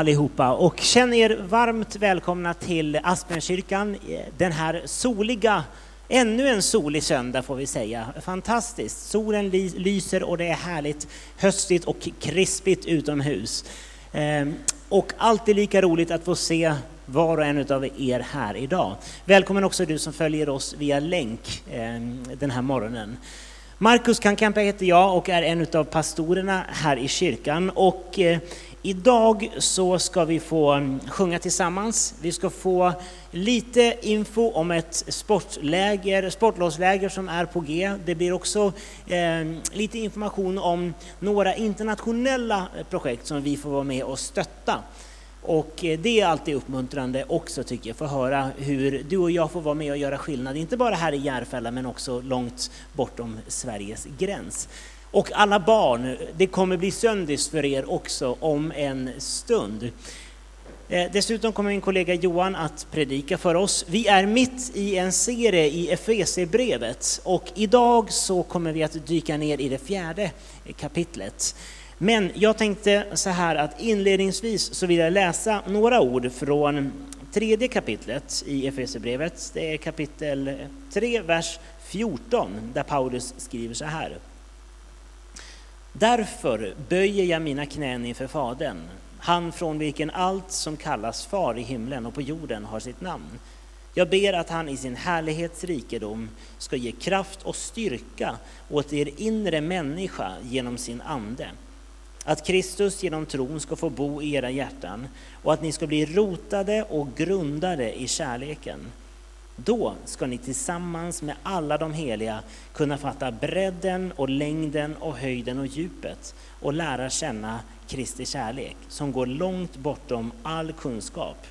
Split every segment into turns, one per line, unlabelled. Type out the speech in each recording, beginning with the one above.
allihopa och känn er varmt välkomna till Aspenkyrkan den här soliga, ännu en solig söndag får vi säga. Fantastiskt, solen lyser och det är härligt höstigt och krispigt utomhus. Ehm, och alltid lika roligt att få se var och en av er här idag. Välkommen också du som följer oss via länk ehm, den här morgonen. Marcus Kankampa heter jag och är en av pastorerna här i kyrkan. Och eh, idag så ska vi få sjunga tillsammans. Vi ska få lite info om ett sportläger, sportlovsläger som är på G. Det blir också eh, lite information om några internationella projekt som vi får vara med och stötta. Och eh, det är alltid uppmuntrande också tycker jag, få höra hur du och jag får vara med och göra skillnad, inte bara här i Järfälla men också långt bortom Sveriges gräns. Och alla barn, det kommer bli söndis för er också om en stund. Eh, dessutom kommer min kollega Johan att predika för oss. Vi är mitt i en serie i Efesierbrevet och idag så kommer vi att dyka ner i det fjärde kapitlet. Men jag tänkte så här att inledningsvis så vill jag läsa några ord från tredje kapitlet i Efesierbrevet. Det är kapitel 3, vers 14, där Paulus skriver så här. Därför böjer jag mina knän inför Fadern, han från vilken allt som kallas far i himlen och på jorden har sitt namn. Jag ber att han i sin härlighets rikedom ska ge kraft och styrka åt er inre människa genom sin ande. Att Kristus genom tron ska få bo i era hjärtan och att ni ska bli rotade och grundade i kärleken. Då ska ni tillsammans med alla de heliga kunna fatta bredden och längden och höjden och djupet och lära känna Kristi kärlek som går långt bortom all kunskap.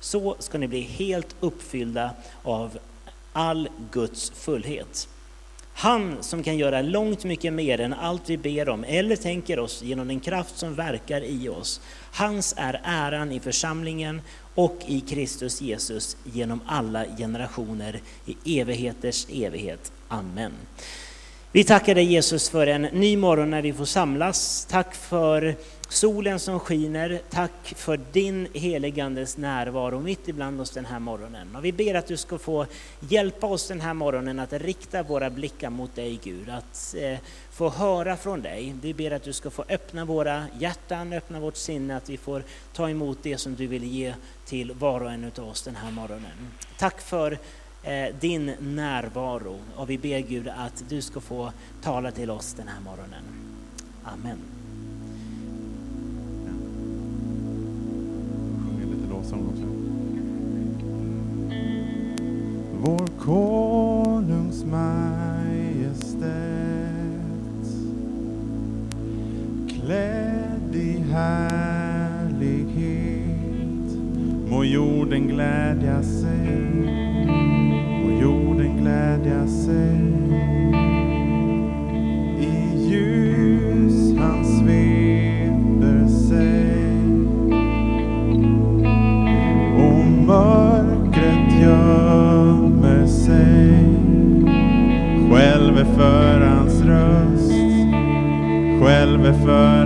Så ska ni bli helt uppfyllda av all Guds fullhet. Han som kan göra långt mycket mer än allt vi ber om eller tänker oss genom den kraft som verkar i oss. Hans är äran i församlingen och i Kristus Jesus genom alla generationer i evigheters evighet. Amen. Vi tackar dig Jesus för en ny morgon när vi får samlas. Tack för solen som skiner. Tack för din heligandes närvaro mitt ibland oss den här morgonen. Och vi ber att du ska få hjälpa oss den här morgonen att rikta våra blickar mot dig Gud. Att eh, få höra från dig. Vi ber att du ska få öppna våra hjärtan, öppna vårt sinne, att vi får ta emot det som du vill ge till var och en av oss den här morgonen. Tack för eh, din närvaro och vi ber Gud att du ska få tala till oss den här morgonen. Amen.
Lovsång också. Vår konungs majestät klädd i härlighet må jorden glädjas för hans röst. Själv är för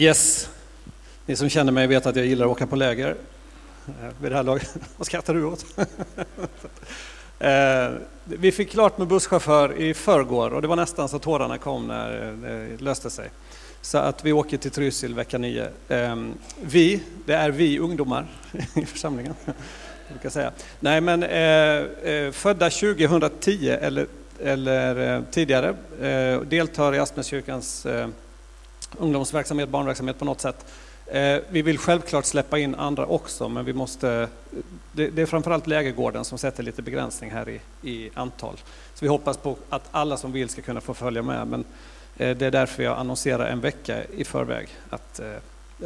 Yes, ni som känner mig vet att jag gillar att åka på läger. Eh, vid det här laget, vad skrattar du åt? Eh, vi fick klart med busschaufför i förrgår och det var nästan så tårarna kom när eh, det löste sig. Så att vi åker till Trysil vecka 9. Ehm, vi, det är vi ungdomar i församlingen. Jag säga. Nej men födda 2010 eller, eller tidigare deltar i Aspnäskyrkans ungdomsverksamhet, barnverksamhet på något sätt. Eh, vi vill självklart släppa in andra också, men vi måste... Det, är framförallt lägergården som sätter lite begränsning här i, i, antal. Så vi hoppas på att alla som vill ska kunna få följa med, men eh, det är därför jag annonserar en vecka i förväg att eh,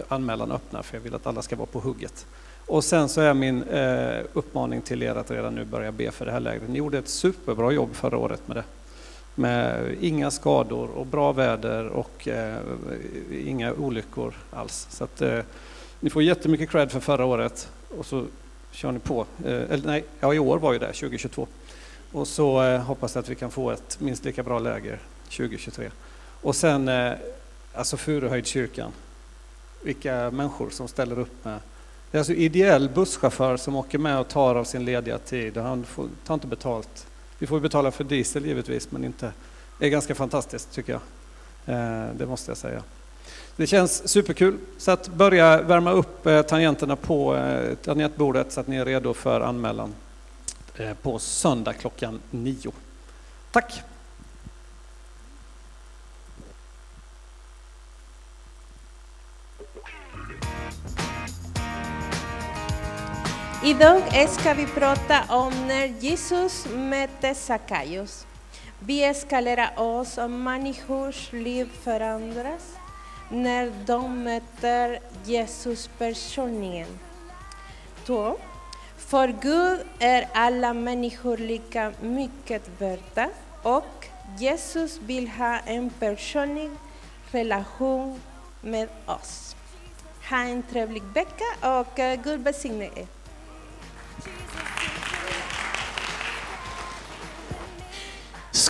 anmälan öppnar, för jag vill att alla ska vara på hugget. Och sen så är min uppmaning till er att redan nu börja be för det här lägret. Ni gjorde ett superbra jobb förra året med det. Med inga skador och bra väder och eh, inga olyckor alls. Så att, eh, ni får jättemycket cred för förra året och så kör ni på. Eh, eller nej, ja i år var ju det, 2022. Och så eh, hoppas jag att vi kan få ett minst lika bra läger 2023. Och sen, eh, alltså Furuhöjdskyrkan. Vilka människor som ställer upp med det är alltså ideell busschaufför som åker med och tar av sin lediga tid och han får, tar inte betalt. Vi får betala för diesel givetvis, men inte. Det är ganska fantastiskt tycker jag. Eh, det måste jag säga. Det känns superkul. Så att börja värma upp eh, tangenterna på eh, tangentbordet så att ni är redo för anmälan på söndag klockan nio. Tack!
Idag ska vi prata om när Jesus mötte Sackaios. Vi ska lära oss om människors liv förändras när de möter Jesus personligen. 2. För Gud är alla människor lika mycket värda och Jesus vill ha en personlig relation med oss. Ha en trevlig vecka och eh, Gud välsigne er.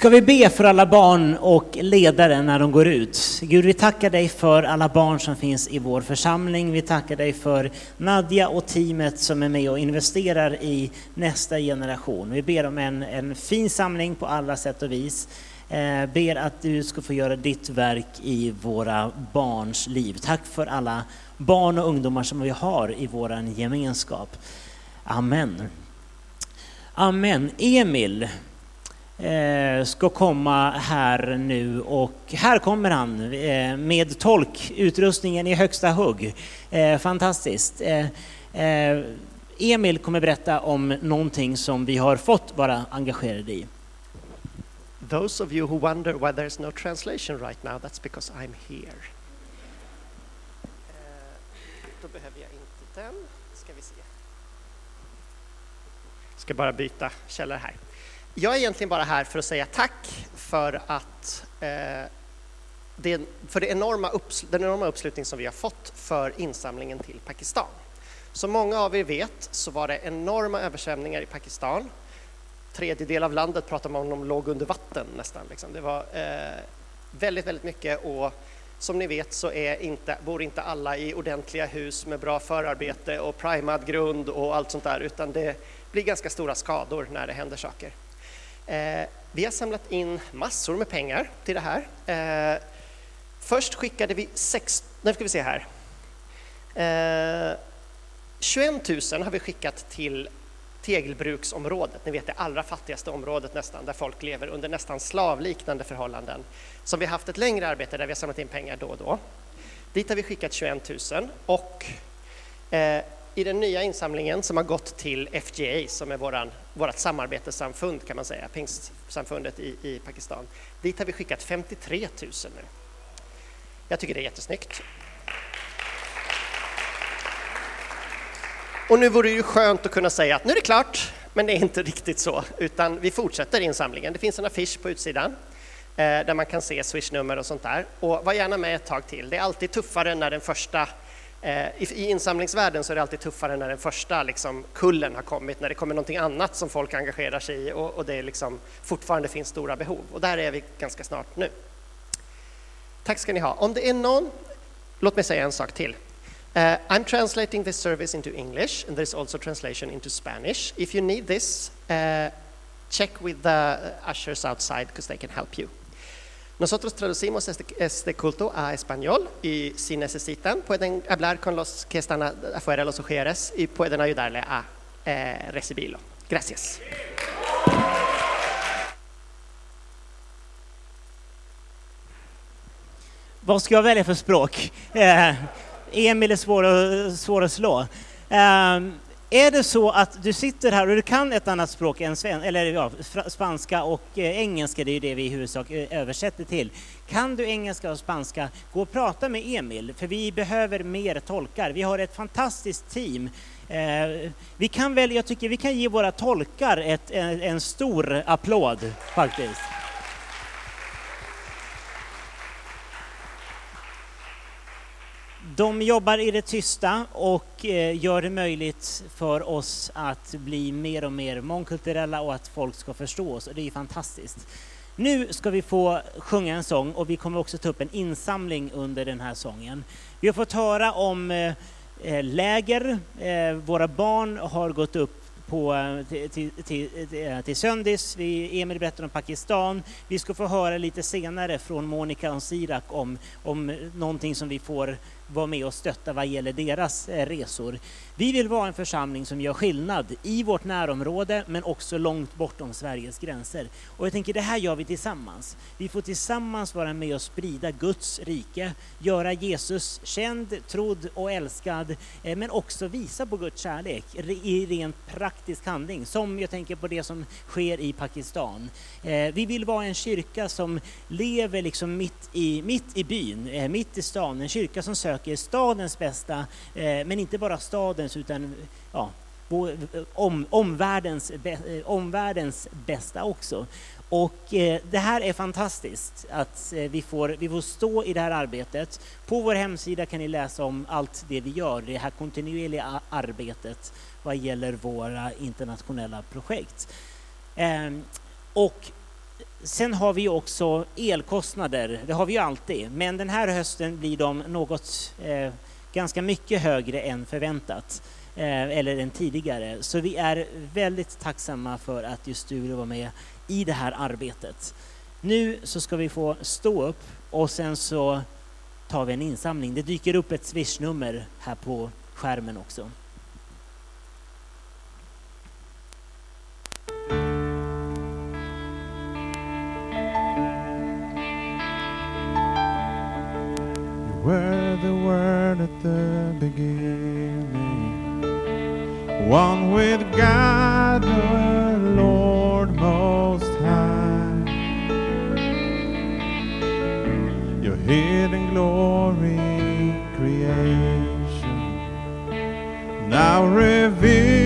Ska vi be för alla barn och ledare när de går ut? Gud, vi tackar dig för alla barn som finns i vår församling. Vi tackar dig för Nadja och teamet som är med och investerar i nästa generation. Vi ber om en, en fin samling på alla sätt och vis. Eh, ber att du ska få göra ditt verk i våra barns liv. Tack för alla barn och ungdomar som vi har i vår gemenskap. Amen. Amen. Emil eh, ska komma här nu och här kommer han eh, med tolkutrustningen i högsta hugg. Eh, fantastiskt. Eh, eh, Emil kommer berätta om någonting som vi har fått vara engagerade i.
Those of you who wonder why there's no translation right now, that's because I'm here. Eh, då behöver jag inte den. Ska vi se. Ska bara byta källor här. Jag är egentligen bara här för att säga tack för att eh, det, för det enorma upps, den enorma uppslutning som vi har fått för insamlingen till Pakistan. Som många av er vet så var det enorma översvämningar i Pakistan. Tredjedel av landet pratar man om låg under vatten nästan. Liksom. Det var eh, väldigt, väldigt mycket och som ni vet så är inte, bor inte alla i ordentliga hus med bra förarbete och primad grund och allt sånt där utan det blir ganska stora skador när det händer saker. Eh, vi har samlat in massor med pengar till det här. Eh, först skickade vi sex, nu ska vi se här. Eh, 21 000 har vi skickat till tegelbruksområdet, ni vet det allra fattigaste området nästan, där folk lever under nästan slavliknande förhållanden. Som vi haft ett längre arbete där vi har samlat in pengar då och då. Dit har vi skickat 21 000 och eh, i den nya insamlingen som har gått till FGA som är våran, vårat samarbetssamfund kan man säga, pingstsamfundet i, i Pakistan. Dit har vi skickat 53 000 nu. Jag tycker det är jättesnyggt. Och nu vore det ju skönt att kunna säga att nu är det klart, men det är inte riktigt så, utan vi fortsätter insamlingen. Det finns en affisch på utsidan eh, där man kan se swishnummer och sånt där. Och var gärna med ett tag till. Det är alltid tuffare när den första Eh, I insamlingsvärlden så är det alltid tuffare när den första liksom, kullen har kommit, när det kommer någonting annat som folk engagerar sig i och, och det liksom fortfarande finns stora behov. Och där är vi ganska snart nu. Tack ska ni ha. Om det är någon, låt mig säga en sak till. Uh, I'm translating this service into English and there's also translation into Spanish. If you need this, uh, check with the ushers outside because they can help you. Nosotros traducimos este, este, culto a español y si necesitan pueden hablar con los que están afuera, los ujeres, y pueden ayudarle a eh, recibirlo. Gracias.
Vad ska jag välja för språk? Eh, Emil är svår, svår att slå. Eh, Är det så att du sitter här och du kan ett annat språk än sven eller ja, spanska och eh, engelska, det är ju det vi i huvudsak eh, översätter till. Kan du engelska och spanska, gå och prata med Emil, för vi behöver mer tolkar. Vi har ett fantastiskt team. Eh, vi kan väl, jag tycker vi kan ge våra tolkar ett, en, en stor applåd faktiskt. De jobbar i det tysta och eh, gör det möjligt för oss att bli mer och mer mångkulturella och att folk ska förstå oss och det är fantastiskt. Nu ska vi få sjunga en sång och vi kommer också ta upp en insamling under den här sången. Vi har fått höra om eh, eh, läger, våra barn har gått upp på, till, till, till, till, till Söndis, vi, Emil berättar om Pakistan. Vi ska få höra lite senare från Monica och Sirak om, om någonting som vi får vara med och stötta vad gäller deras eh, resor. Vi vill vara en församling som gör skillnad i vårt närområde men också långt bortom Sveriges gränser. Och jag tänker det här gör vi tillsammans. Vi får tillsammans vara med och sprida Guds rike, göra Jesus känd, trodd och älskad eh, men också visa på Guds kärlek i rent praktisk handling som jag tänker på det som sker i Pakistan. Eh, vi vill vara en kyrka som lever liksom mitt i, mitt i byn, eh, mitt i stan, en kyrka som söker stadens bästa, men inte bara världens, utan ja, vår- om, omvärldens, eh, omvärldens bästa också. Och eh, det här är fantastiskt att eh, vi, får, vi får stå i det här arbetet. På vår hemsida kan ni läsa om allt det vi gör, det här kontinuerliga arbetet vad gäller våra internationella projekt. Ehm, och Sen har vi också elkostnader, det har vi ju alltid, men den här hösten blir de något eh, ganska mycket högre än förväntat, eh, eller än tidigare. Så vi är väldigt tacksamma för att just du vill vara med i det här arbetet. Nu så ska vi få stå upp och sen så tar vi en insamling. Det dyker upp ett swishnummer här på skärmen också.
Were the word at the beginning, one with God, the Lord Most High. Your hidden glory creation, now revealed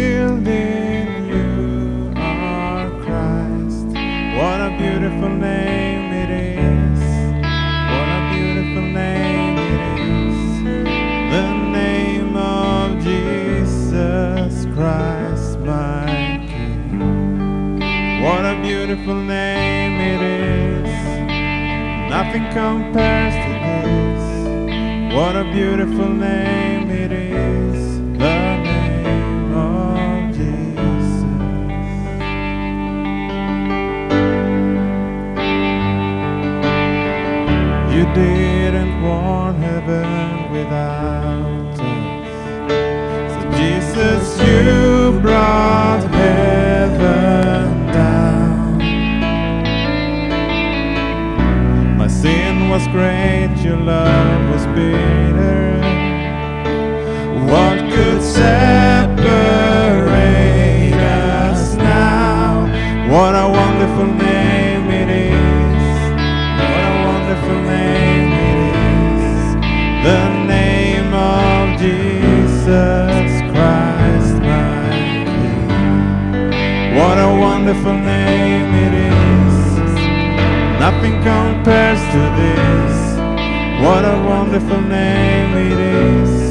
beautiful name it is. Nothing compares to this. What a beautiful name it is. The name of Jesus. You didn't want heaven without us. So Jesus, you brought was great, your love was bitter. What could separate us now? What a wonderful name it is. What a wonderful name it is. The name of Jesus Christ, my King. What a wonderful name. Nothing compares to this. What a wonderful name it is.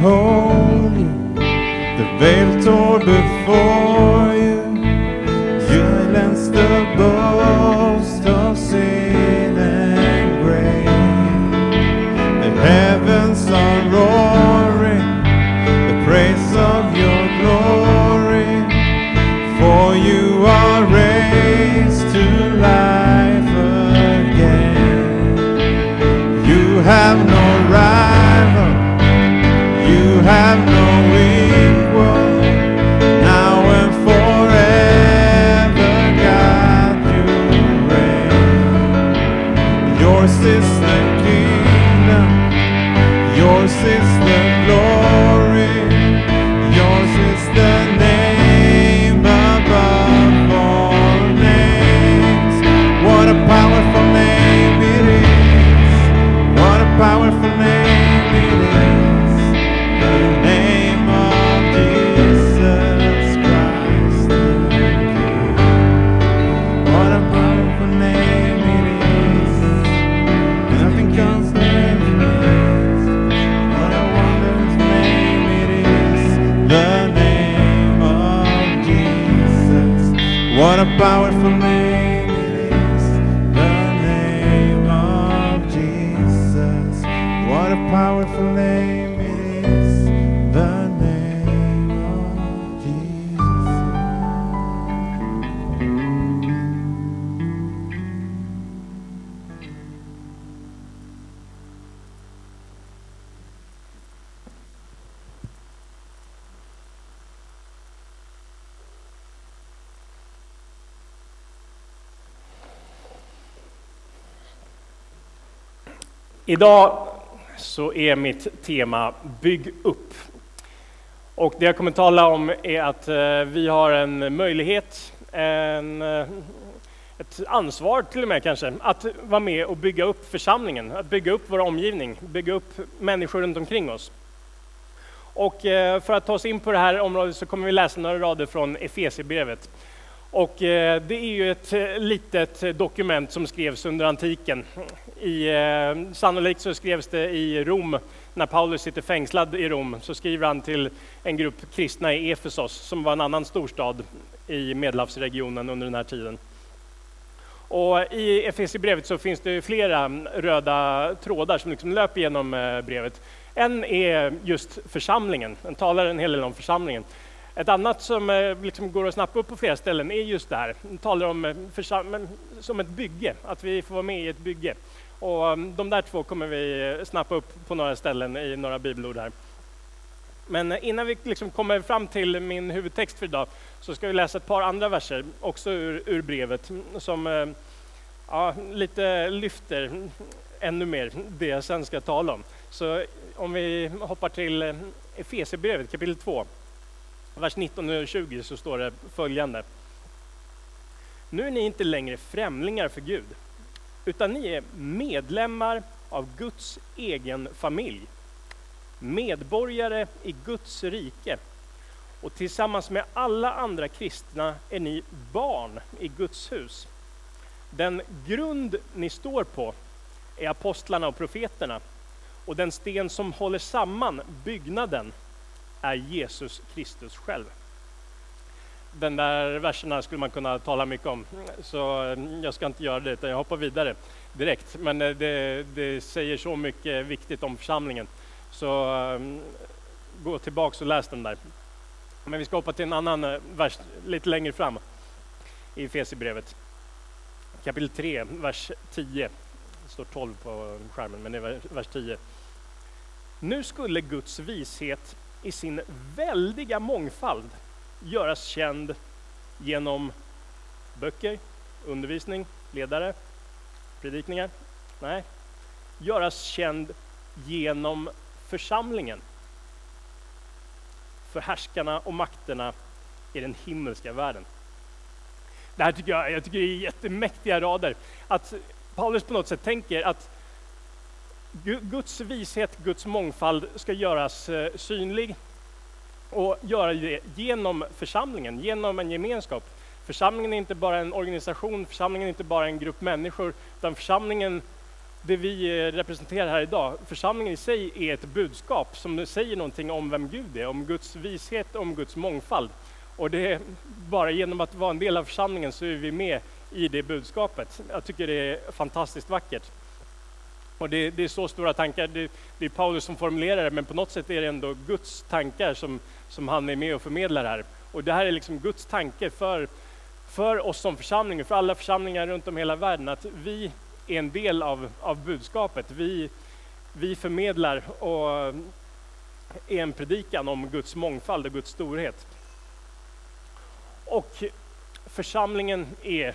Could not hold you. The
Idag så är mitt tema Bygg upp. Och det jag kommer tala om är att eh, vi har en möjlighet, en, eh, ett ansvar till och med kanske, att vara med och bygga upp församlingen, att bygga upp vår omgivning, bygga upp människor runt omkring oss. Och eh, för att ta oss in på det här området så kommer vi läsa några rader från Efesierbrevet. Och det är ju ett litet dokument som skrevs under antiken. I, eh, sannolikt så skrevs det i Rom, när Paulus sitter fängslad i Rom, så skriver han till en grupp kristna i Efesos, som var en annan storstad i Medelhavsregionen under den här tiden. Och I Efesierbrevet så finns det flera röda trådar som liksom löper genom eh, brevet. En är just församlingen, den talar en hel del om församlingen. Ett annat som eh, liksom går att snappa upp på flera ställen är just det här, den talar om eh, som ett bygge, att vi får vara med i ett bygge. Och um, de där två kommer vi snappa upp på några ställen i några bibelord här. Men innan vi liksom kommer fram till min huvudtext för idag så ska vi läsa ett par andra verser, också ur, ur brevet, som eh, ja, lite lyfter ännu mer det jag sen ska tala om. Så om vi hoppar till eh, Efesierbrevet kapitel 2, vers 19 och 20 så står det följande. Nu är ni inte längre främlingar för Gud, utan ni är medlemmar av Guds egen familj. Medborgare i Guds rike. Och tillsammans med alla andra kristna är ni barn i Guds hus. Den grund ni står på är apostlarna och profeterna. Och den sten som håller samman byggnaden är Jesus Kristus själv. Den där verserna skulle man kunna tala mycket om, så mm, jag ska inte göra det, utan jag hoppar vidare direkt. Men eh, det, det säger så mycket viktigt om församlingen, så mm, gå tillbaks och läs den där. Men vi ska hoppa till en annan eh, vers lite längre fram i Efesierbrevet. Kapitel 3, vers 10. Det står 12 på skärmen, men det är vers 10. Nu skulle Guds vishet i sin väldiga mångfald göras känd genom böcker, undervisning, ledare, predikningar. Nej, göras känd genom församlingen. För härskarna och makterna i den himmelska världen. Det här tycker jag, jag tycker det är jättemäktiga rader. Att Paulus på något sätt tänker att Guds vishet, Guds mångfald ska göras eh, synlig och göra det genom församlingen, genom en gemenskap. Församlingen är inte bara en organisation, församlingen är inte bara en grupp människor, utan församlingen, det vi eh, representerar här idag, församlingen i sig är ett budskap som säger någonting om vem Gud är, om Guds vishet, om Guds mångfald. Och det är bara genom att vara en del av församlingen så är vi med i det budskapet. Jag tycker det är fantastiskt vackert. Och det, det är så stora tankar, det, det är Paulus som formulerar det, men på något sätt är det ändå Guds tankar som, som han är med och förmedlar här. Och det här är liksom Guds tanke för, för oss som församling, för alla församlingar runt om hela världen, att vi är en del av, av budskapet. Vi, vi förmedlar och är en predikan om Guds mångfald och Guds storhet. Och församlingen är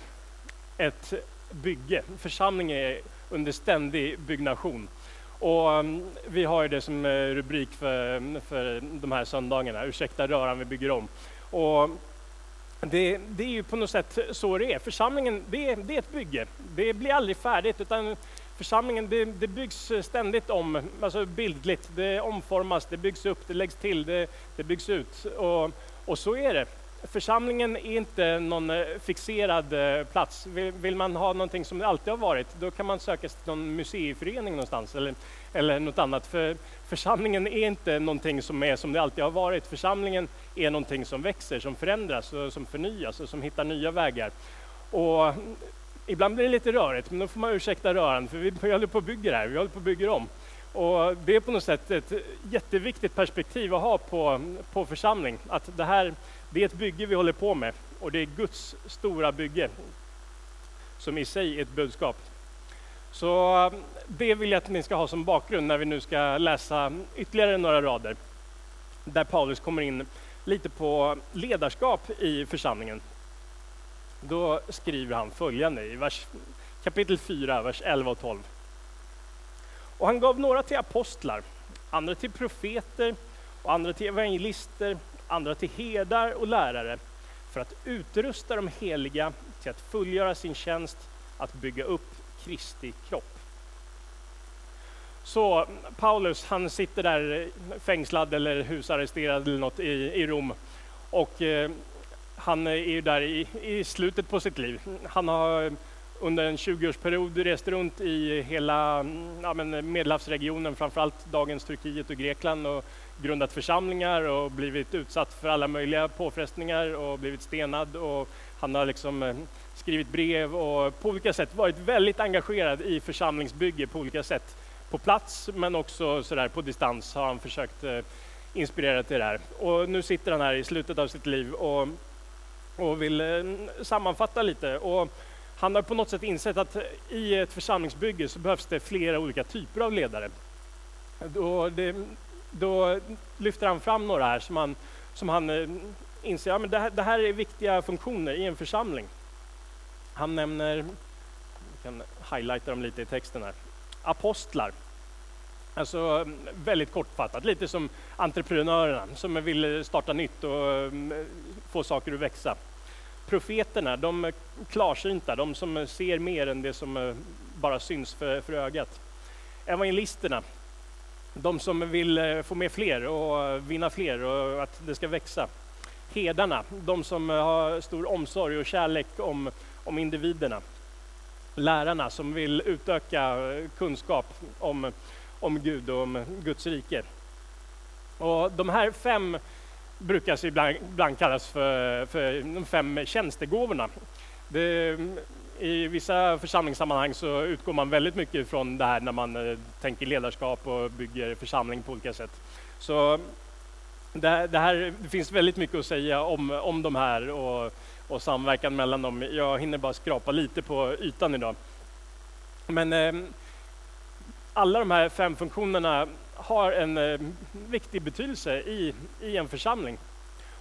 ett bygge. Församlingen är under ständig byggnation. Och um, vi har ju det som eh, rubrik för, för de här söndagarna, ursäkta röran vi bygger om. Och det, det, är ju på något sätt så det är. Församlingen, det är, det är ett bygge. Det blir aldrig färdigt, utan församlingen, det, det byggs eh, ständigt om, alltså bildligt. Det omformas, det byggs upp, det läggs till, det, det byggs ut. Och, och så är det församlingen är inte någon eh, fixerad eh, plats. Vill, man ha någonting som det alltid har varit, då kan man söka sig till någon museiförening någonstans eller, eller något annat. För församlingen är inte någonting som är som det alltid har varit. Församlingen är någonting som växer, som förändras och som förnyas och som hittar nya vägar. Och mm, ibland blir det lite rörigt, men då får man ursäkta röran, för vi håller på att bygga här, vi håller på att bygga om. Och det är på något sätt ett jätteviktigt perspektiv att ha på, på församling, att det här det är ett bygge vi håller på med och det är Guds stora bygge som i sig är ett budskap. Så eh, det vill jag att ni ska ha som bakgrund när vi nu ska läsa ytterligare några rader där Paulus kommer in lite på ledarskap i församlingen. Då skriver han följande i vers, kapitel 4, vers 11 och 12. Och han gav några till apostlar, andra till profeter och andra till evangelister andra till herdar och lärare för att utrusta de heliga till att fullgöra sin tjänst att bygga upp Kristi kropp. Så Paulus, han sitter där fängslad eller husarresterad eller något i, i Rom och eh, han är ju där i, i slutet på sitt liv. Han har under en 20-årsperiod rest runt i hela mm, ja, Medelhavsregionen, framförallt dagens Turkiet och Grekland och grundat församlingar och blivit utsatt för alla möjliga påfrestningar och blivit stenad. Och han har liksom eh, skrivit brev och på olika sätt varit väldigt engagerad i församlingsbygge på olika sätt. På plats men också sådär på distans har han försökt eh, inspirera till det här. Och nu sitter han här i slutet av sitt liv och, och vill eh, sammanfatta lite. Och han har på något sätt insett att i ett församlingsbygge så behövs det flera olika typer av ledare. Och det, då lyfter han fram några här som han, som han eh, inser ja, det, här, det här är viktiga funktioner i en församling. Han nämner, vi kan highlighta dem lite i texten här, apostlar. Alltså mm, väldigt kortfattat, lite som entreprenörerna som vill starta nytt och mm, få saker att växa. Profeterna, de klarsynta, de som ser mer än det som eh, bara syns för, för ögat. Evangelisterna, de som vill eh, få med fler och eh, vinna fler och att det ska växa. Hedarna, de som eh, har stor omsorg och kärlek om, om individerna. Lärarna som vill utöka kunskap om, om Gud och om Guds rike. Och de här fem brukar ibland, ibland kallas för, för de fem tjänstegåvorna. Det i vissa församlingssammanhang så utgår man väldigt mycket från det här när man eh, tänker ledarskap och bygger församling på olika sätt. Så det, det här det finns väldigt mycket att säga om, om de här och, och samverkan mellan dem. Jag hinner bara skrapa lite på ytan idag. Men eh, alla de här fem funktionerna har en eh, viktig betydelse i, i en församling.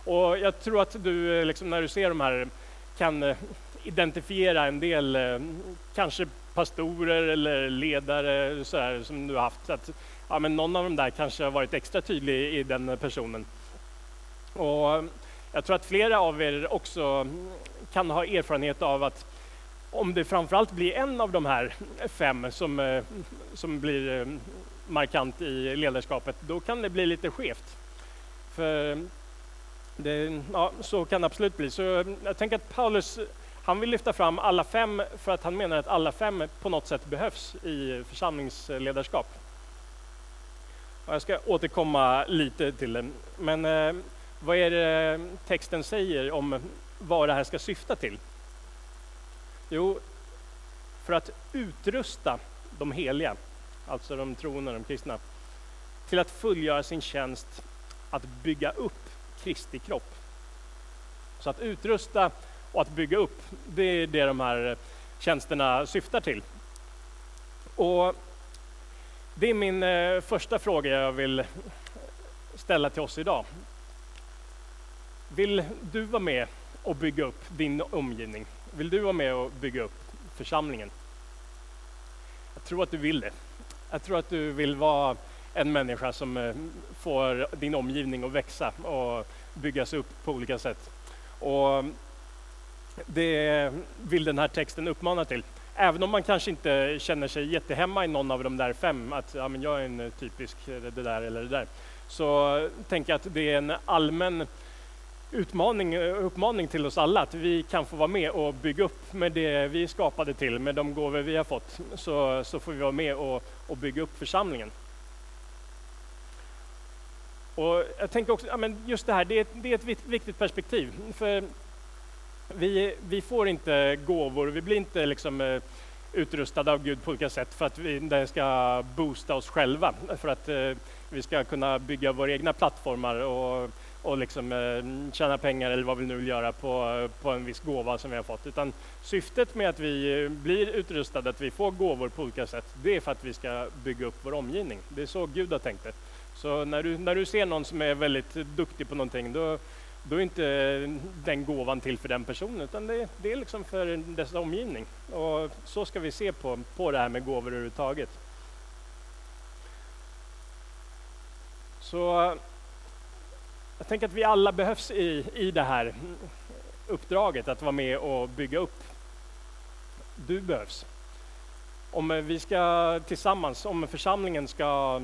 Och jag tror att du, eh, liksom, när du ser de här, kan eh, identifiera en del, eh, kanske pastorer eller ledare så här, som du har haft. Så att, ja, men någon av dem där kanske har varit extra tydlig i den personen. Och eh, jag tror att flera av er också kan ha erfarenhet av att om det framförallt blir en av de här fem som, eh, som blir markant i ledarskapet, då kan det bli lite skevt. För det, ja, så kan det absolut bli. Så jag tänker att Paulus han vill lyfta fram alla fem för att han menar att alla fem på något sätt behövs i församlingsledarskap. Och jag ska återkomma lite till det. Men eh, vad är det texten säger om vad det här ska syfta till? Jo, för att utrusta de heliga alltså de troende, de kristna, till att fullgöra sin tjänst att bygga upp Kristi kropp. Så att utrusta och att bygga upp, det är det de här eh, tjänsterna syftar till. Och det är min eh, första fråga jag vill ställa till oss idag. Vill du vara med och bygga upp din omgivning? Vill du vara med och bygga upp församlingen? Jag tror att du vill det. Jag tror att du vill vara en människa som eh, får din omgivning att växa och byggas upp på olika sätt. Och det vill den här texten uppmana till. Även om man kanske inte känner sig jättehemma i någon av de där fem, att ja, men jag är en typisk det där eller det där, så tänker jag att det är en allmän utmaning, uppmaning till oss alla att vi kan få vara med och bygga upp med det vi är skapade till, med de gåvor vi har fått, så, så får vi vara med och, och bygga upp församlingen. Och jag tänker också, ja, men just det här, det är, det är ett viktigt perspektiv. För vi, vi får inte gåvor, vi blir inte liksom eh, utrustade av Gud på olika sätt för att vi, det ska boosta oss själva, för att eh, vi ska kunna bygga våra egna plattformar och, och liksom, eh, tjäna pengar eller vad vi nu vill göra på, på en viss gåva som vi har fått. Utan syftet med att vi blir utrustade, att vi får gåvor på olika sätt, det är för att vi ska bygga upp vår omgivning. Det är så Gud har tänkt det. Så när du, när du ser någon som är väldigt duktig på någonting, då, då är inte den gåvan till för den personen, utan det, det är liksom för dess omgivning. Och så ska vi se på, på det här med gåvor överhuvudtaget. Så jag tänker att vi alla behövs i, i det här uppdraget att vara med och bygga upp. Du behövs. Om vi ska tillsammans, om församlingen ska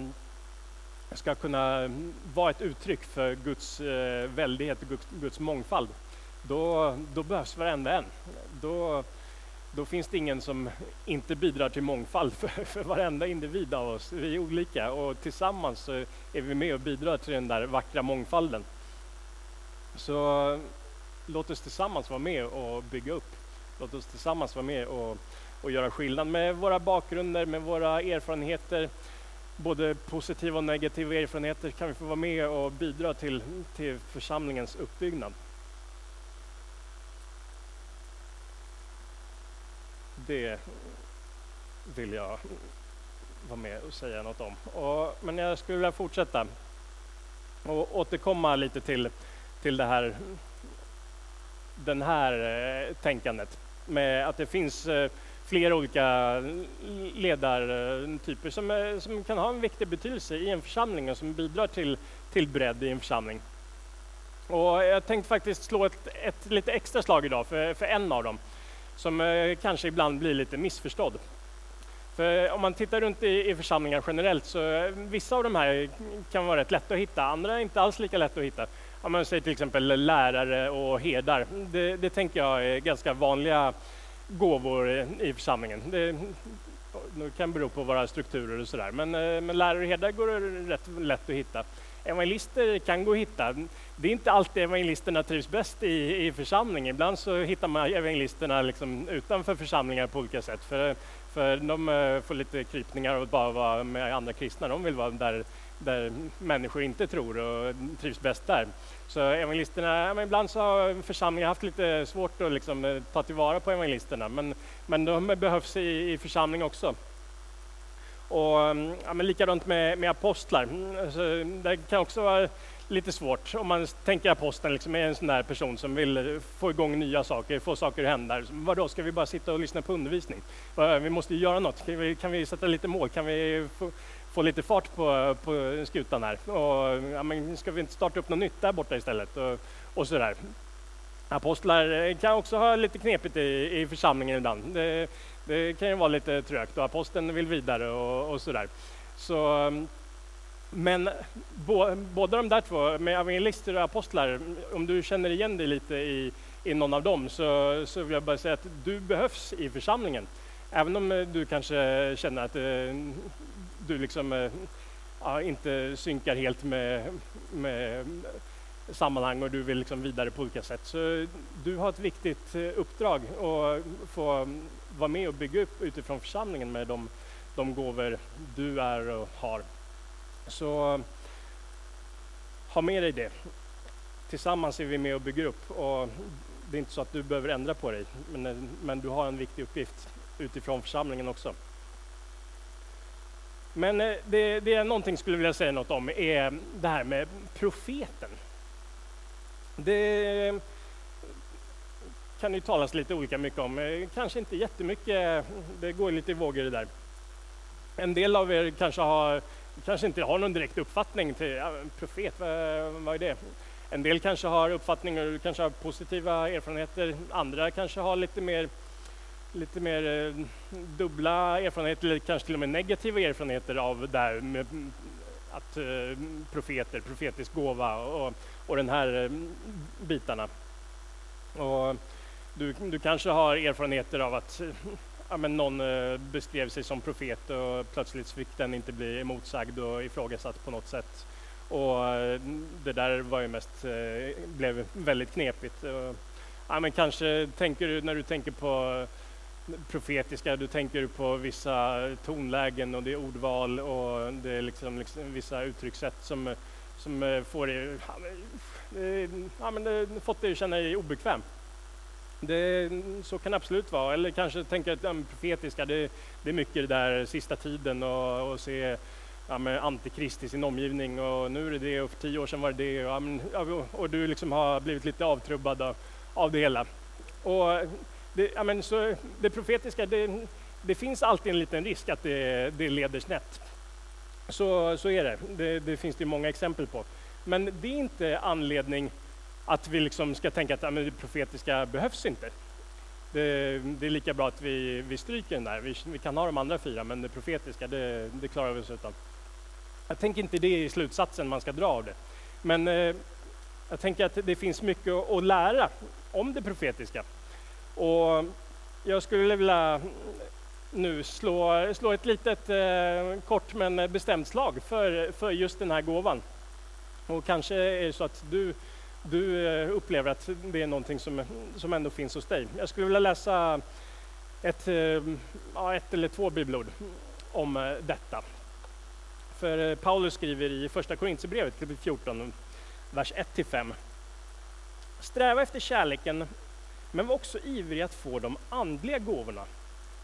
ska kunna vara ett uttryck för Guds eh, väldighet och Guds, Guds mångfald, då, då behövs varenda en. Då, då finns det ingen som inte bidrar till mångfald, för, för varenda individ av oss, vi är olika och tillsammans så är vi med och bidrar till den där vackra mångfalden. Så låt oss tillsammans vara med och bygga upp. Låt oss tillsammans vara med och, och göra skillnad med våra bakgrunder, med våra erfarenheter, både positiva och negativa erfarenheter kan vi få vara med och bidra till, till församlingens uppbyggnad. Det vill jag vara med och säga något om. Och, men jag skulle vilja fortsätta och återkomma lite till, till det här, den här eh, tänkandet med att det finns eh, flera olika ledartyper som, eh, som kan ha en viktig betydelse i en församling och som bidrar till, till bredd i en församling. Och jag tänkte faktiskt slå ett, ett lite extra slag idag för, för en av dem som eh, kanske ibland blir lite missförstådd. För om man tittar runt i, i församlingar generellt så eh, vissa av de här kan vara rätt lätta att hitta, andra är inte alls lika lätta att hitta. Om man säger till exempel lärare och herdar, det, det tänker jag är ganska vanliga gåvor i församlingen. Det, det kan bero på våra strukturer och sådär. Men, eh, men lärare och herdar går det rätt lätt att hitta. Evangelister kan gå att hitta. Det är inte alltid evangelisterna trivs bäst i, i församlingen. Ibland så hittar man evangelisterna liksom utanför församlingar på olika sätt. För, för de eh, får lite krypningar och bara vara med andra kristna. De vill vara där, där människor inte tror och trivs bäst där. Så evangelisterna, men ibland så har församlingar haft lite svårt att liksom eh, ta tillvara på evangelisterna, men, men de behövs i, i församling också. Och mm, ja, men likadant med, med apostlar. Så det kan också vara lite svårt om man tänker aposteln liksom är en sån där person som vill få igång nya saker, få saker att hända. Vadå, ska vi bara sitta och lyssna på undervisning? Vi måste ju göra något. Kan vi, kan vi sätta lite mål? Kan vi få, få lite fart på, på skutan här. Och, ja, men ska vi inte starta upp något nytt där borta istället? Och, och sådär. Apostlar kan också ha lite knepigt i, i församlingen ibland. Det, det kan ju vara lite trögt och aposteln vill vidare och, och sådär. Så, men bo, båda de där två, med evangelister och apostlar, om du känner igen dig lite i, i någon av dem så, så vill jag bara säga att du behövs i församlingen. Även om du kanske känner att eh, du liksom eh, ja, inte synkar helt med, med sammanhang och du vill liksom vidare på olika sätt. Så du har ett viktigt eh, uppdrag att få vara med och bygga upp utifrån församlingen med de, de gåvor du är och har. Så ha med dig det. Tillsammans är vi med och bygger upp och det är inte så att du behöver ändra på dig, men, eh, men du har en viktig uppgift utifrån församlingen också. Men eh, det, det är någonting skulle vilja säga något om är det här med profeten. Det kan ju talas lite olika mycket om, eh, kanske inte jättemycket, det går lite i vågor det där. En del av er kanske, har, kanske inte har någon direkt uppfattning till ja, profet, vad, vad är det? En del kanske har uppfattningar, kanske har positiva erfarenheter, andra kanske har lite mer lite mer eh, dubbla erfarenheter, eller kanske till och med negativa erfarenheter av det här med att eh, profeter, profetisk gåva och, och den här eh, bitarna. Och du, du kanske har erfarenheter av att ja, men någon beskrev sig som profet och plötsligt fick den inte bli emotsagd och ifrågasatt på något sätt. Och det där var ju mest, blev väldigt knepigt. Ja, men kanske tänker du, när du tänker på profetiska, du tänker på vissa tonlägen och det är ordval och det är liksom, liksom vissa uttryckssätt som, som eh, får dig, ja, men eh, det, eh, fått dig att känna dig obekväm. Det, så kan det absolut vara. Eller kanske tänka att ja, profetiska, det, det, är mycket det där sista tiden och, och se ja, men, antikrist i sin omgivning och nu är det det och för tio år sedan var det det och, ja, och du liksom har blivit lite avtrubbad av, av det hela. Och det, ja, men så, det profetiska, det, det, finns alltid en liten risk att det, det leder snett. Så, så är det. det. det. finns det många exempel på. Men det är inte anledning att vi liksom ska tänka att ja, men det profetiska behövs inte. Det, det, är lika bra att vi, vi stryker den där. Vi, vi, kan ha de andra fyra, men det profetiska, det, det klarar vi oss utan. Jag tänker inte det är slutsatsen man ska dra av det. Men eh, jag tänker att det finns mycket att lära om det profetiska. Och jag skulle vilja nu slå, slå ett litet eh, kort men bestämt slag för, för just den här gåvan. Och kanske är det så att du, du eh, upplever att det är någonting som, som ändå finns hos dig. Jag skulle vilja läsa ett, eh, ja, ett eller två bibelord om eh, detta. För Paulus skriver i första Korintierbrevet kapitel 14, vers 1-5. Sträva efter kärleken men var också ivrig att få de andliga gåvorna,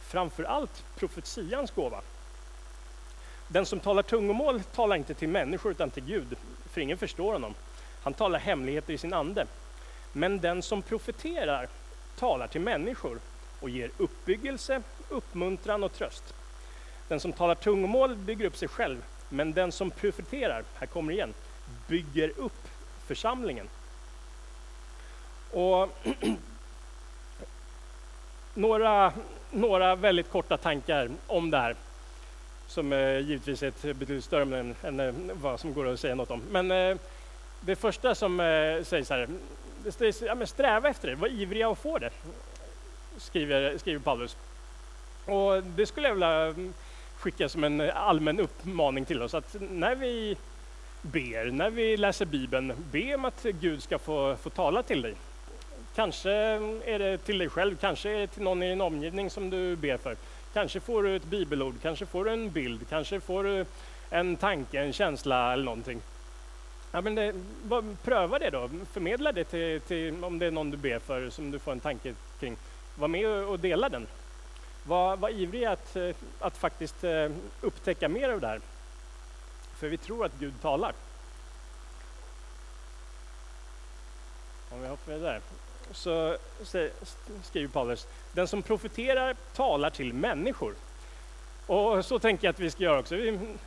framför allt profetians gåva. Den som talar tungomål talar inte till människor utan till Gud, för ingen förstår honom. Han talar hemligheter i sin ande. Men den som profeterar talar till människor och ger uppbyggelse, uppmuntran och tröst. Den som talar tungomål bygger upp sig själv, men den som profeterar, här kommer det igen, bygger upp församlingen. Och några, några väldigt korta tankar om det här som eh, givetvis är ett betydligt större än, än eh, vad som går att säga något om. Men eh, det första som eh, sägs här, det ja, men sträva efter det, var ivriga och få det, skriver, skriver Paulus. Och det skulle jag vilja mm, skicka som en allmän uppmaning till oss att när vi ber, när vi läser Bibeln, be om att Gud ska få, få tala till dig. Kanske är det till dig själv, kanske är det till någon i din omgivning som du ber för. Kanske får du ett bibelord, kanske får du en bild, kanske får du en tanke, en känsla eller någonting. Ja, men det, pröva det då, förmedla det till, till, om det är någon du ber för som du får en tanke kring. Var med och dela den. Var, var ivrig att, eh, att faktiskt eh, upptäcka mer av det här. För vi tror att Gud talar. Om vi hoppar vidare så skriver Paulus, den som profeterar talar till människor. Och så tänker jag att vi ska göra också.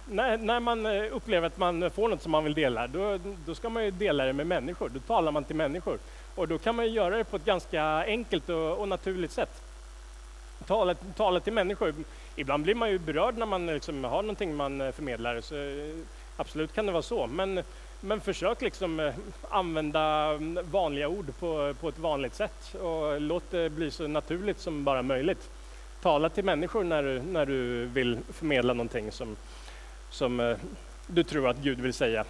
när, när, man eh, upplever att man får något som man vill dela, då, då ska man ju dela det med människor. Då talar man till människor. Och då kan man göra det på ett ganska enkelt och, och naturligt sätt. Tala, tala till människor. Ibland blir man ju berörd när man liksom har någonting man eh, förmedlar, så eh, absolut kan det vara så. Men men försök liksom eh, använda mm, vanliga ord på, på ett vanligt sätt och låt det bli så naturligt som bara möjligt. Tala till människor när du, när du vill förmedla någonting som, som eh, du tror att Gud vill säga.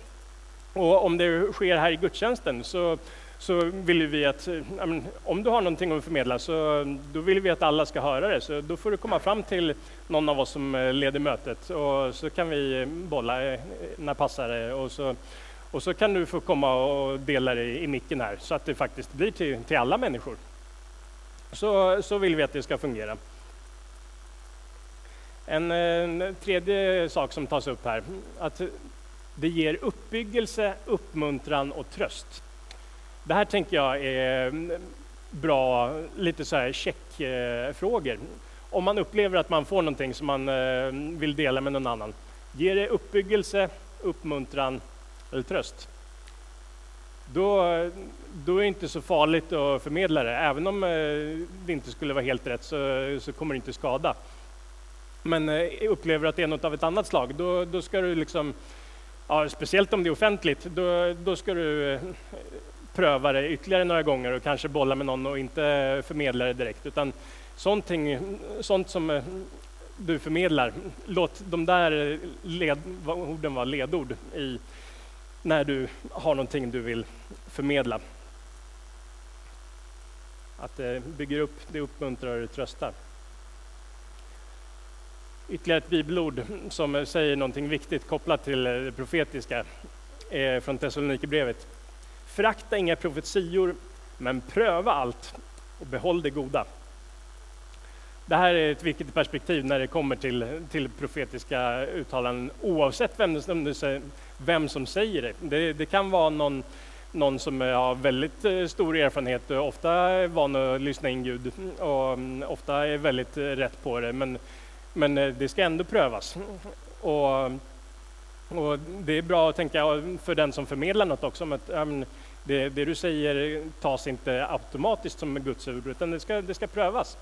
Och om det sker här i gudstjänsten så så vill vi att, eh, om du har någonting att förmedla så mm, då vill vi att alla ska höra det. Så då får du komma fram till någon av oss som leder mötet och så kan vi bolla när passar det och så, och så kan du få komma och dela det i micken här så att det faktiskt blir till, till alla människor. Så, så vill vi att det ska fungera. En, en tredje sak som tas upp här, att det ger uppbyggelse, uppmuntran och tröst. Det här tänker jag är mm, bra, lite så här checkfrågor. Om man upplever att man får någonting som man eh, vill dela med någon annan, ger det uppbyggelse, uppmuntran eller tröst? Då, då är det inte så farligt att förmedla det. Även om eh, det inte skulle vara helt rätt så, så kommer det inte skada. Men eh, upplever upplever att det är något av ett annat slag, då, då ska du liksom, ja, speciellt om det är offentligt, då, då ska du eh, pröva det ytterligare några gånger och kanske bolla med någon och inte förmedla det direkt. Utan sånt som du förmedlar, låt de där led, orden vara ledord i, när du har någonting du vill förmedla. Att det bygger upp, det uppmuntrar och tröstar. Ytterligare ett bibelord som säger någonting viktigt kopplat till eh, det profetiska är från Thessalonikerbrevet. Förakta inga profetior, men pröva allt och behåll det goda. Det här är ett viktigt perspektiv när det kommer till, till profetiska uttalanden oavsett vem, det, vem som säger det. det. Det, kan vara någon, någon som har väldigt eh, stor erfarenhet och ofta är van att lyssna in Gud och mm, ofta är väldigt eh, rätt på det. Men, men det ska ändå prövas. Och och det är bra att tänka för den som förmedlar något också, om att det, det, du säger tas inte automatiskt som Guds ord, utan det ska, det ska prövas.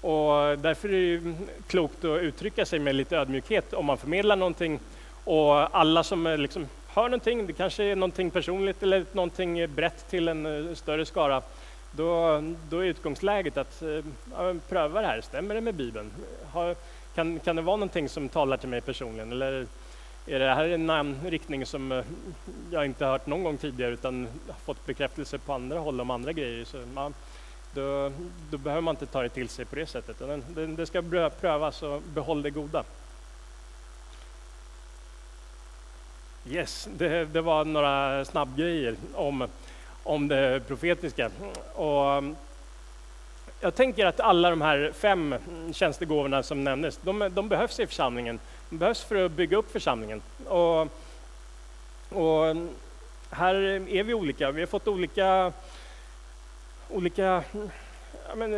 Och därför är det klokt att uttrycka sig med lite ödmjukhet om man förmedlar någonting. Och alla som liksom hör någonting, det kanske är någonting personligt eller någonting brett till en eh, större skara, då, då är utgångsläget att eh, ja, pröva det här, stämmer det med Bibeln? Har, kan, kan det vara någonting som talar till mig personligen? Eller är det här en namnriktning som eh, jag inte hört någon gång tidigare utan har fått bekräftelse på andra håll om andra grejer. Så man, då, då, behöver man inte ta det till sig på det sättet. Det, det ska prövas och behåll det goda. Yes, det, det var några snabbgrejer om, om det profetiska. Och um, jag tänker att alla de här fem tjänstegåvorna som nämndes, de, de behövs i församlingen. De behövs för att bygga upp församlingen. Och, och här är vi olika. Vi har fått olika, olika men,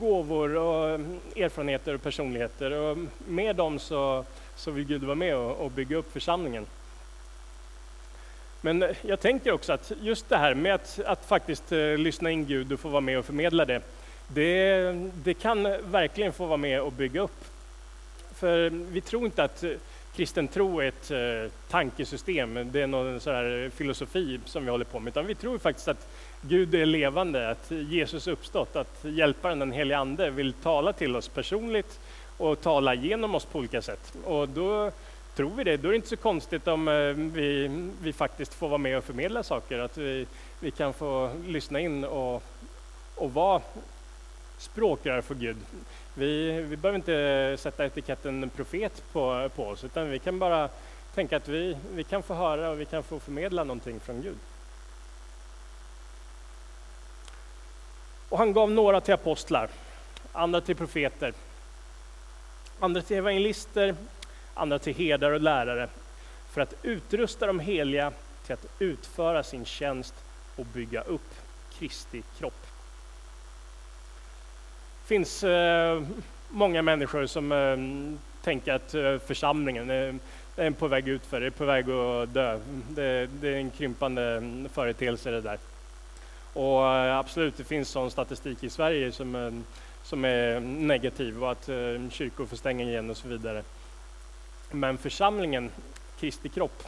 gåvor och erfarenheter och personligheter. Och med dem så, så vill Gud vara med och, och bygga upp församlingen. Men jag tänker också att just det här med att, att faktiskt eh, lyssna in Gud och få vara med och förmedla det, det, det kan verkligen få vara med och bygga upp. För vi tror inte att eh, kristen tro är ett eh, tankesystem, det är någon sån här filosofi som vi håller på med, utan vi tror faktiskt att Gud är levande, att Jesus uppstått, att Hjälparen, den helige Ande, vill tala till oss personligt och tala genom oss på olika sätt. Och då tror vi det, då är det inte så konstigt om eh, vi, vi faktiskt får vara med och förmedla saker, att vi, vi kan få lyssna in och, och vara språkrör för Gud. Vi, vi behöver inte sätta etiketten profet på, på oss, utan vi kan bara tänka att vi, vi kan få höra och vi kan få förmedla någonting från Gud. Och han gav några till apostlar, andra till profeter, andra till evangelister, andra till herdar och lärare för att utrusta de heliga till att utföra sin tjänst och bygga upp Kristi kropp. Det finns eh, många människor som eh, tänker att eh, församlingen är, är på väg ut för är på väg att dö. Det, det, är en krympande mm, företeelse det där. Och eh, absolut, det finns sån statistik i Sverige som, eh, som är negativ och att eh, kyrkor får stänga igen och så vidare. Men församlingen, Kristi kropp,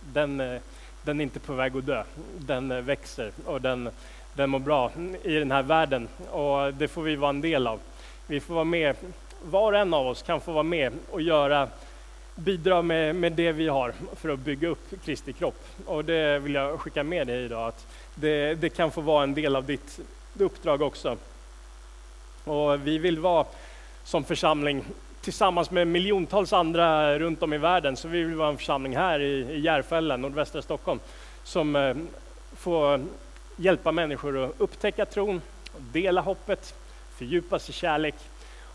den, eh, den är inte på väg att dö. Den eh, växer och den, den mår bra i den här världen och det får vi vara en del av. Vi får vara med, var och en av oss kan få vara med och göra bidra med, med det vi har för att bygga upp Kristi kropp. Och det vill jag skicka med dig idag, att det, det kan få vara en del av ditt uppdrag också. Och vi vill vara som församling tillsammans med miljontals andra runt om i världen, så vi vill vara en församling här i, i Järfälla, nordvästra Stockholm, som eh, får hjälpa människor att upptäcka tron, dela hoppet, fördjupa sig i kärlek.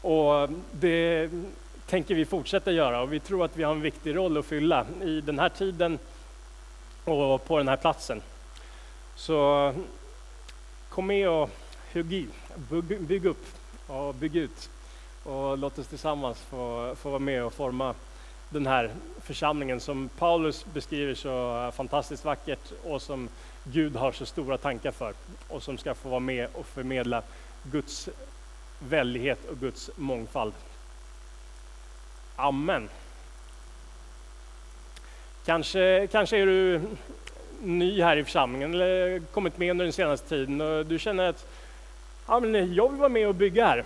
Och det tänker vi fortsätta göra och vi tror att vi har en viktig roll att fylla i den här tiden och på den här platsen. Så eh, kom med och hugg i, bygg, bygg upp och bygg ut och låt oss tillsammans få, få vara med och forma den här församlingen som Paulus beskriver så fantastiskt vackert och som Gud har så stora tankar för och som ska få vara med och förmedla Guds vällighet och Guds mångfald. Amen. Kanske, kanske är du ny här i församlingen eller kommit med under den senaste tiden och du känner att ja, men jag vill vara med och bygga här.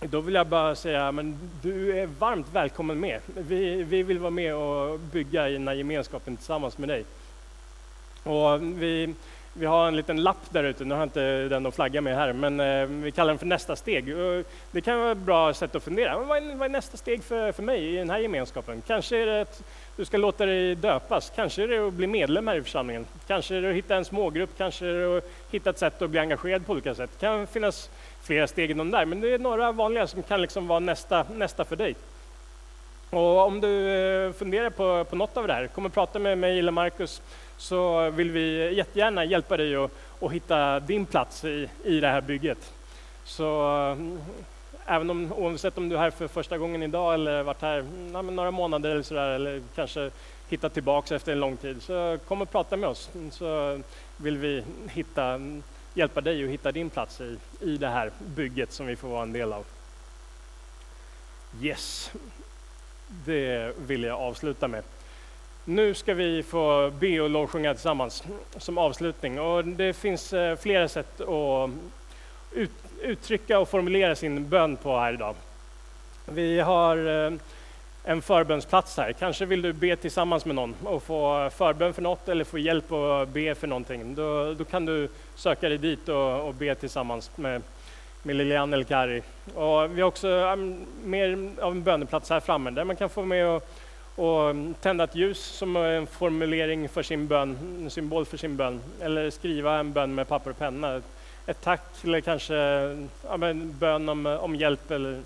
Då vill jag bara säga, men du är varmt välkommen med. Vi, vi vill vara med och bygga i den här gemenskapen tillsammans med dig. Och vi, vi har en liten lapp där ute, nu har jag inte den att flagga med här, men eh, vi kallar den för nästa steg. Det kan vara ett bra sätt att fundera, vad är, vad är nästa steg för, för mig i den här gemenskapen? Kanske är det att du ska låta dig döpas, kanske är det att bli medlem här i församlingen, kanske är det att hitta en smågrupp, kanske är det att hitta ett sätt att bli engagerad på olika sätt. Det kan finnas flera steg inom där, men det är några vanliga som kan liksom vara nästa, nästa för dig. Och om du eh, funderar på, på något av det här, kom och prata med mig eller Marcus så vill vi jättegärna hjälpa dig att, att hitta din plats i, i det här bygget. Så eh, även om, oavsett om du är här för första gången idag eller varit här ja, några månader eller sådär, eller kanske hittat tillbaks efter en lång tid, så kom och prata med oss så vill vi hitta, hjälpa dig att hitta din plats i, i det här bygget som vi får vara en del av. Yes, det vill jag avsluta med. Nu ska vi få be och lovsjunga tillsammans som avslutning. Och det finns eh, flera sätt att ut, uttrycka och formulera sin bön på här idag. Vi har eh, en förbönsplats här. Kanske vill du be tillsammans med någon och få förbön för något eller få hjälp att be för någonting. Då, då kan du söka dig dit och, och be tillsammans med, med Lilian eller Kari. Och vi har också um, mer av en böneplats här framme där man kan få med och och tända ett ljus som en formulering för sin bön, en symbol för sin bön. Eller skriva en bön med papper och penna. Ett tack eller kanske ja, en bön om, om hjälp eller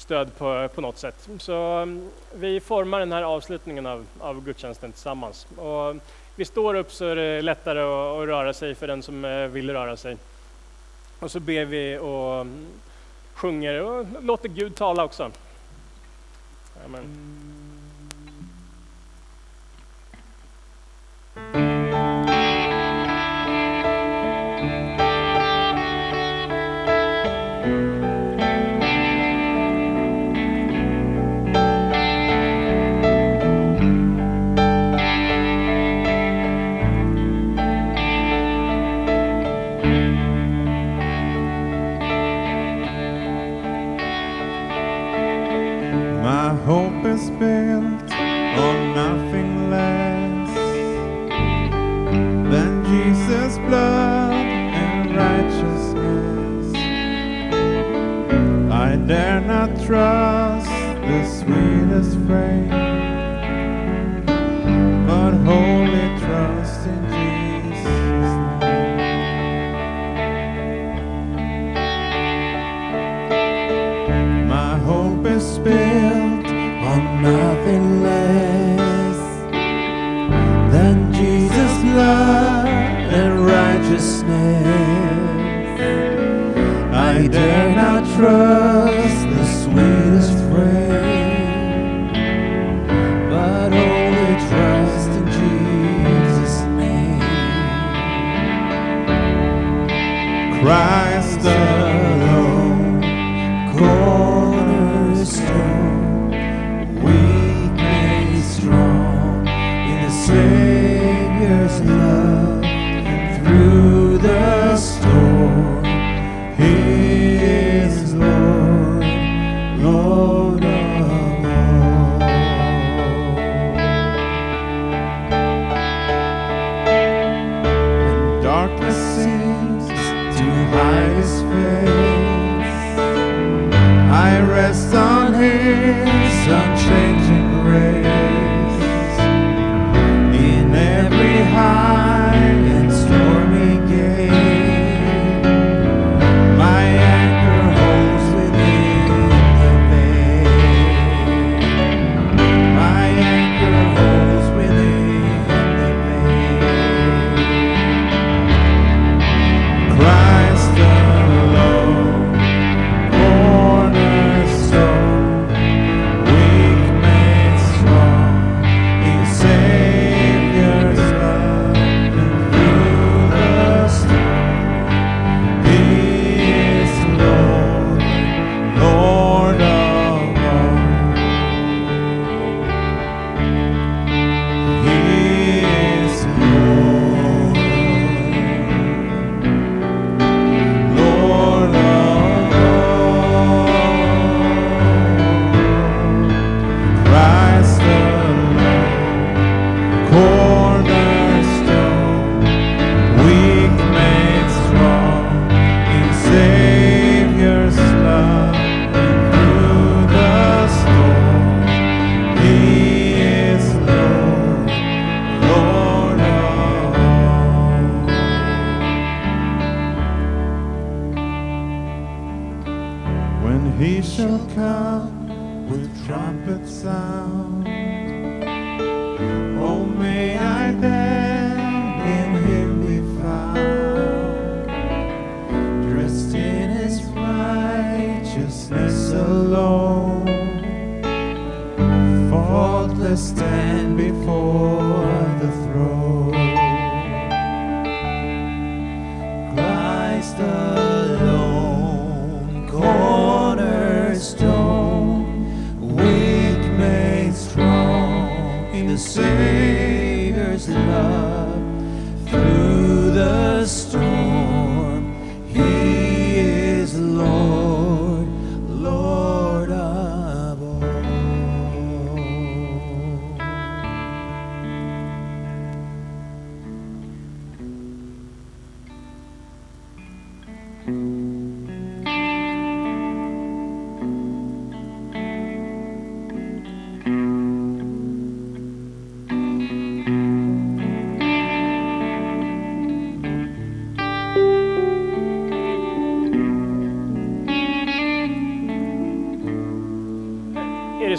stöd på, på något sätt. Så mm, vi formar den här avslutningen av, av gudstjänsten tillsammans. Och vi står upp så är det lättare att, att röra sig för den som eh, vill röra sig. Och så ber vi och mm, sjunger och låter Gud tala också. Amen.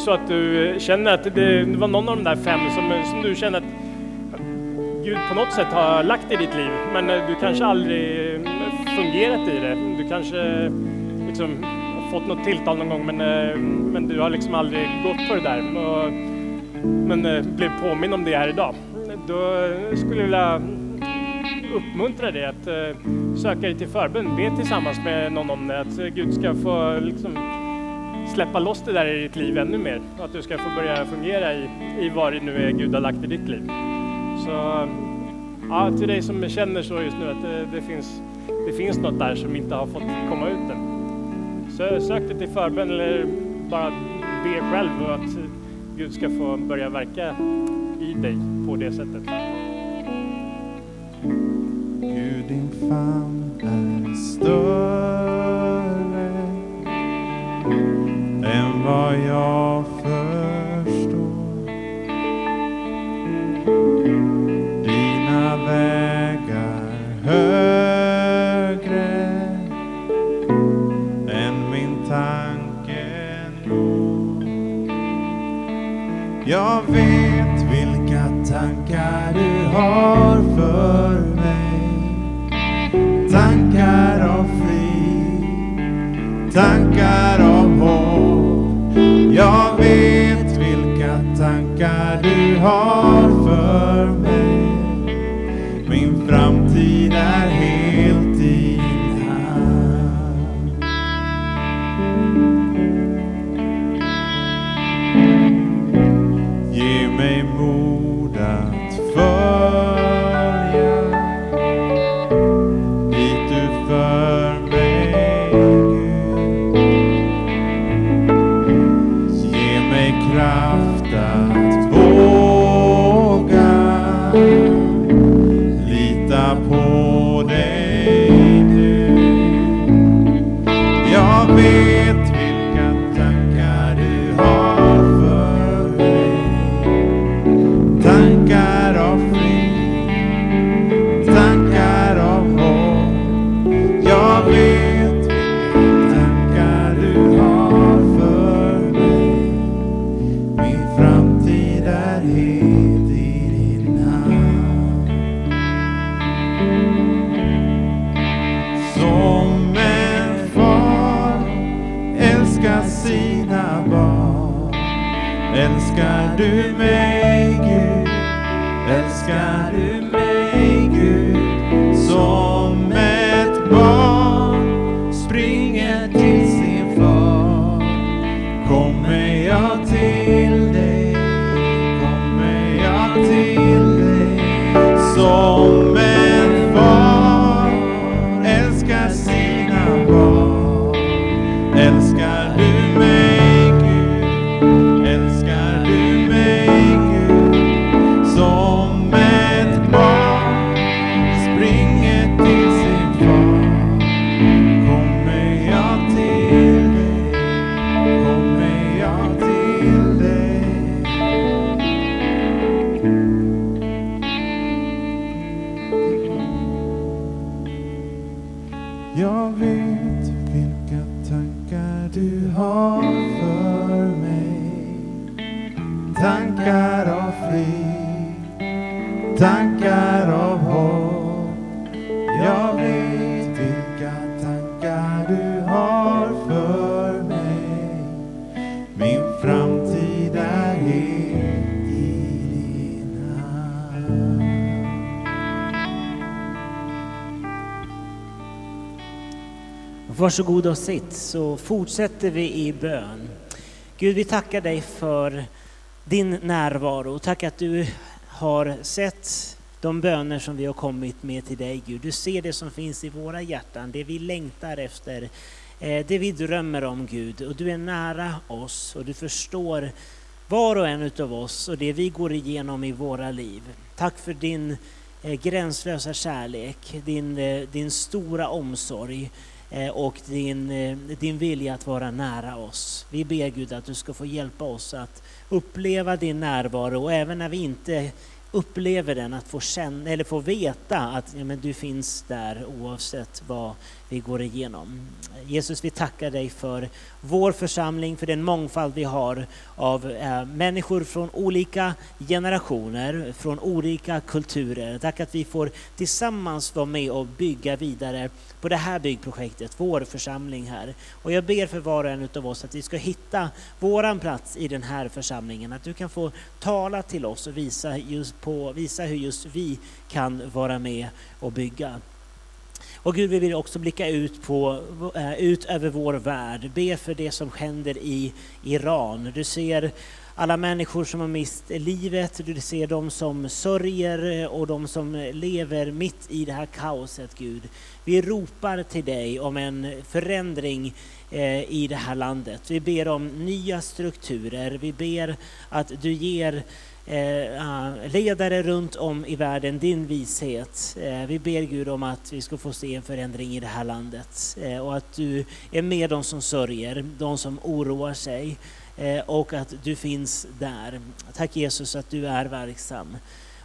Så att du eh, känner att det, var någon av de där fem som, eh, som du känner att Gud på något sätt har lagt i ditt liv, men eh, du kanske aldrig fungerat i det. Du kanske liksom fått något tilltal någon gång, men, men du har liksom aldrig gått för det där. Men blev påminn om det här idag. Då skulle jag vilja uppmuntra dig att söka dig till förbön. Be tillsammans med någon om det, att Gud ska få liksom, släppa loss det där i ditt liv ännu mer. Och att du ska få börja fungera i, i vad det nu är Gud har lagt i ditt liv. Så ja, till dig som känner så just nu att det, det, finns, det finns något där som inte har fått komma ut än. Så sök dig till förbön eller bara be själv och att Gud ska få börja verka i dig på det sättet.
Gud din famn är större vad jag förstår. Dina vägar högre än min tanke når. Jag vet vilka tankar du har för mig. Tankar av frid, tankar
Varsågod och sitt så fortsätter vi i bön. Gud, vi tackar dig för din närvaro. Tack att du har sett de böner som vi har kommit med till dig, Gud. Du ser det som finns i våra hjärtan, det vi längtar efter, eh, det vi drömmer om, Gud. Och du är nära oss och du förstår var och en utav oss och det vi går igenom i våra liv. Tack för din eh, gränslösa kärlek, din, eh, din stora omsorg Eh, och din, eh, din vilja att vara nära oss. Vi ber Gud att du ska få hjälpa oss att uppleva din närvaro och även när vi inte upplever den, att få, känna, eller få veta att ja, men du finns där oavsett vad vi går igenom. Jesus, vi tackar dig för vår församling, för den mångfald vi har av eh, människor från olika generationer, från olika kulturer. Tack att vi får tillsammans vara med och bygga vidare på det här byggprojektet, vår församling här. Och jag ber för var och en av oss att vi ska hitta våran plats i den här församlingen, att du kan få tala till oss och visa, just på, visa hur just vi kan vara med och bygga. Och Gud, vi vill också blicka ut, på, eh, ut över vår värld, be för det som händer i Iran. Du ser alla människor som har mist livet, du ser de som sörjer och de som lever mitt i det här kaoset, Gud. Vi ropar till dig om en förändring eh, i det här landet. Vi ber om nya strukturer, vi ber att du ger eh, ah, ledare runt om i världen din vishet. Eh, vi ber Gud om att vi ska få se en förändring i det här landet och att du är med de som sörjer, de som oroar sig och att du finns där. Tack Jesus att du är verksam.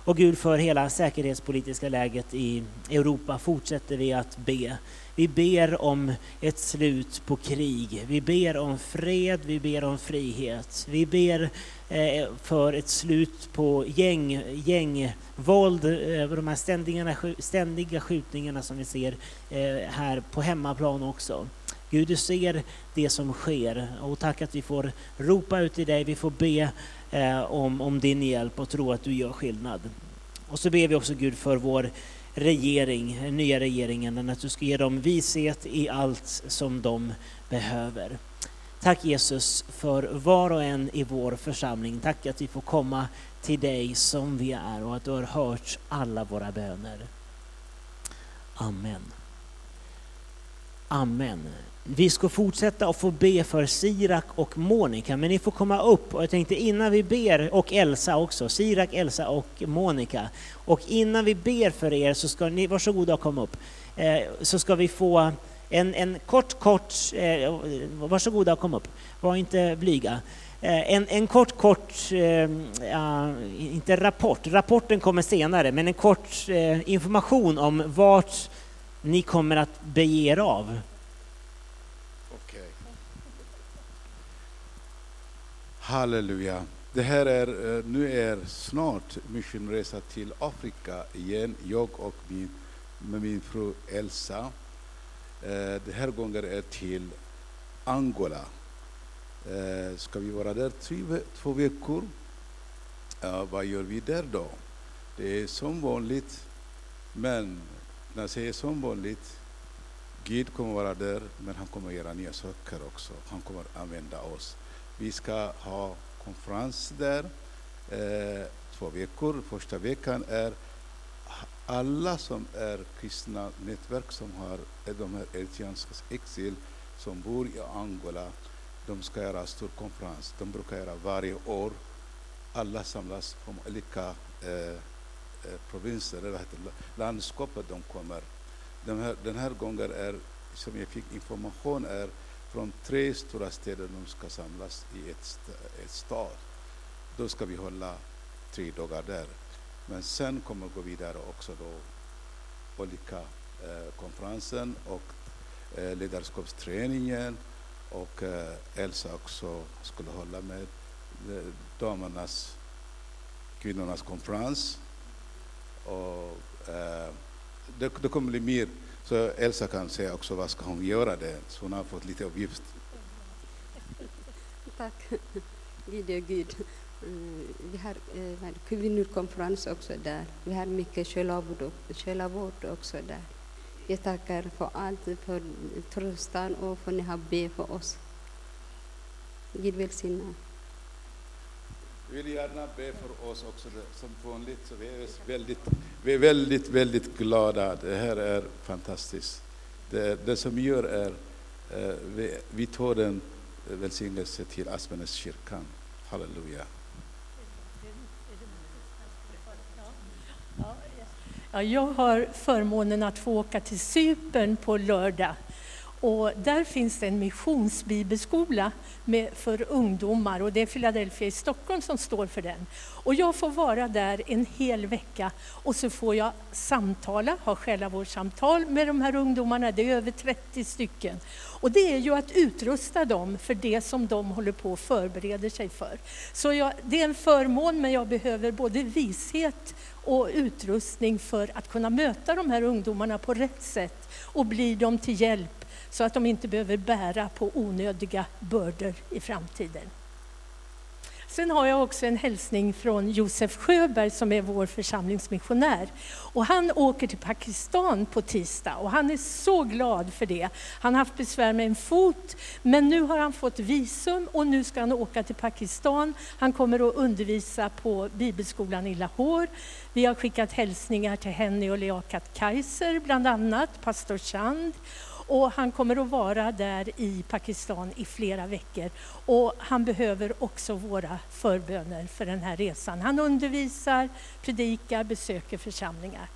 Och Gud för hela säkerhetspolitiska läget i Europa fortsätter vi att be. Vi ber om ett slut på krig. Vi ber om fred, vi ber om frihet. Vi ber eh, för ett slut på gäng, gängvåld, eh, de här ständiga, ständiga skjutningarna som vi ser eh, här på hemmaplan också. Gud, du ser det som sker och tack att vi får ropa ut till dig, vi får be eh, om, om din hjälp och tro att du gör skillnad. Och så ber vi också Gud för vår regering, den nya regeringen, att du ska ge dem vishet i allt som de behöver. Tack Jesus för var och en i vår församling. Tack att vi får komma till dig som vi är och att du har hört alla våra böner. Amen. Amen. Vi ska fortsätta att få be för Sirak och Monica, men ni får komma upp. Och jag tänkte innan vi ber, och Elsa också, Sirak, Elsa och Monica. Och innan vi ber för er så ska ni, varsågoda och komma upp, eh, så ska vi få en, en kort, kort, eh, varsågoda och kom upp, var inte blyga. Eh, en, en kort, kort, eh, inte rapport, rapporten kommer senare, men en kort eh, information om vart ni kommer att bege er av.
Halleluja. Det här är, eh, nu är snart missionresa till Afrika igen, jag och min, med min fru Elsa. Den Det här gången är till Angola. Eh, ska vi vara där tre, två veckor? Vad gör vi där då? Det är som vanligt, men när jag säger som vanligt, Gud kommer vara där, men han kommer göra nya saker också. Han kommer använda oss. Vi ska ha konferens där, eh, två veckor. Första veckan är alla som är kristna nätverk som har de här eritreanska exil som bor i Angola, de ska göra stor konferens. De brukar göra varje år. Alla samlas från olika eh, eh provinser, eller landskapet de kommer. Den här, den här gången är, som jag fick information, är från tre stora städer de ska samlas i ett, st- ett stad. Då ska vi hålla tre dagar där. Men sen kommer vi gå vidare också då olika eh, konferensen och eh, ledarskapsträningen och eh, Elsa också skulle hålla med eh, damernas, kvinnornas konferens. Och, eh, det, det kommer bli mer, så Elsa kan säga också vad ska hon göra där, så hon har fått lite uppgift.
Tack. Gud är Gud. Mm, Vi har eh, kvinnokonferens också där. Vi har mycket själavård också där. Jag tackar för allt, för tröstan och för att ni har bett för oss. Gud välsigna.
Vi vill gärna be för oss också det- som vanligt. Så vi, är väldigt, vi är väldigt, väldigt glada. Det här är fantastiskt. Det, det som gör är eh, vi, vi tar den välsignelse till Aspenes kyrkan. Halleluja.
Ja, jag har förmånen att få åka till Cypern på lördag. Och där finns det en missionsbibelskola med, för ungdomar och det är Philadelphia i Stockholm som står för den. Och jag får vara där en hel vecka och så får jag samtala, ha själavårdssamtal med de här ungdomarna, det är över 30 stycken. Och det är ju att utrusta dem för det som de håller på och förbereder sig för. Så jag, det är en förmån men jag behöver både vishet och utrustning för att kunna möta de här ungdomarna på rätt sätt och bli dem till hjälp så att de inte behöver bära på onödiga bördor i framtiden. Sen har jag också en hälsning från Josef Sjöberg som är vår församlingsmissionär. Och han åker till Pakistan på tisdag och han är så glad för det. Han har haft besvär med en fot men nu har han fått visum och nu ska han åka till Pakistan. Han kommer att undervisa på bibelskolan i Lahore. Vi har skickat hälsningar till Henny och Leakat Kaiser bland annat, pastor Chand. Och han kommer att vara där i Pakistan i flera veckor. Och han behöver också våra förböner för den här resan. Han undervisar, predikar, besöker församlingar.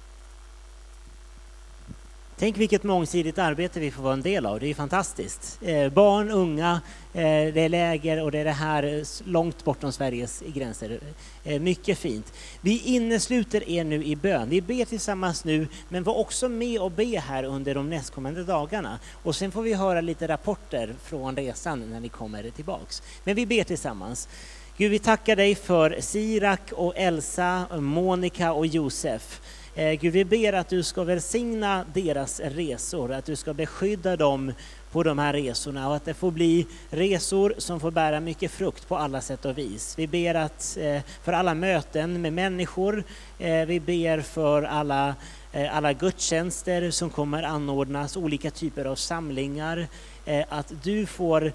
Tänk vilket mångsidigt arbete vi får vara en del av, det är fantastiskt. Eh, barn, unga, eh, det är läger och det är det här eh, långt bortom Sveriges gränser. Eh, mycket fint. Vi innesluter er nu i bön. Vi ber tillsammans nu, men var också med och be här under de nästkommande dagarna. Och sen får vi höra lite rapporter från resan när ni kommer tillbaks. Men vi ber tillsammans. Gud, vi tackar dig för Sirak och Elsa, Monica och Josef. Eh, Gud, vi ber att du ska välsigna deras resor, att du ska beskydda dem på de här resorna och att det får bli resor som får bära mycket frukt på alla sätt och vis. Vi ber att, eh, för alla möten med människor, eh, vi ber för alla, alla gudstjänster som kommer anordnas, olika typer av samlingar, att du får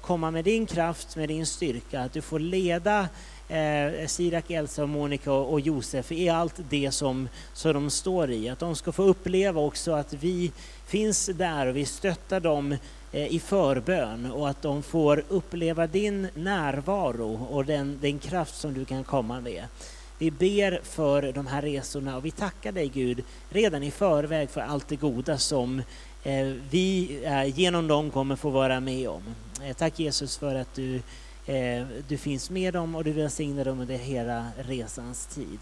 komma med din kraft, med din styrka, att du får leda eh, Sirak, Elsa, och Monica och, och Josef i allt det som, som de står i. Att de ska få uppleva också att vi finns där och vi stöttar dem eh, i förbön och att de får uppleva din närvaro och den, den kraft som du kan komma med. Vi ber för de här resorna och vi tackar dig Gud redan i förväg för allt det goda som eh, vi eh, genom dem kommer få vara med om. Eh, tack Jesus för att du Eh, du finns med dem och du välsignar dem under hela resans tid.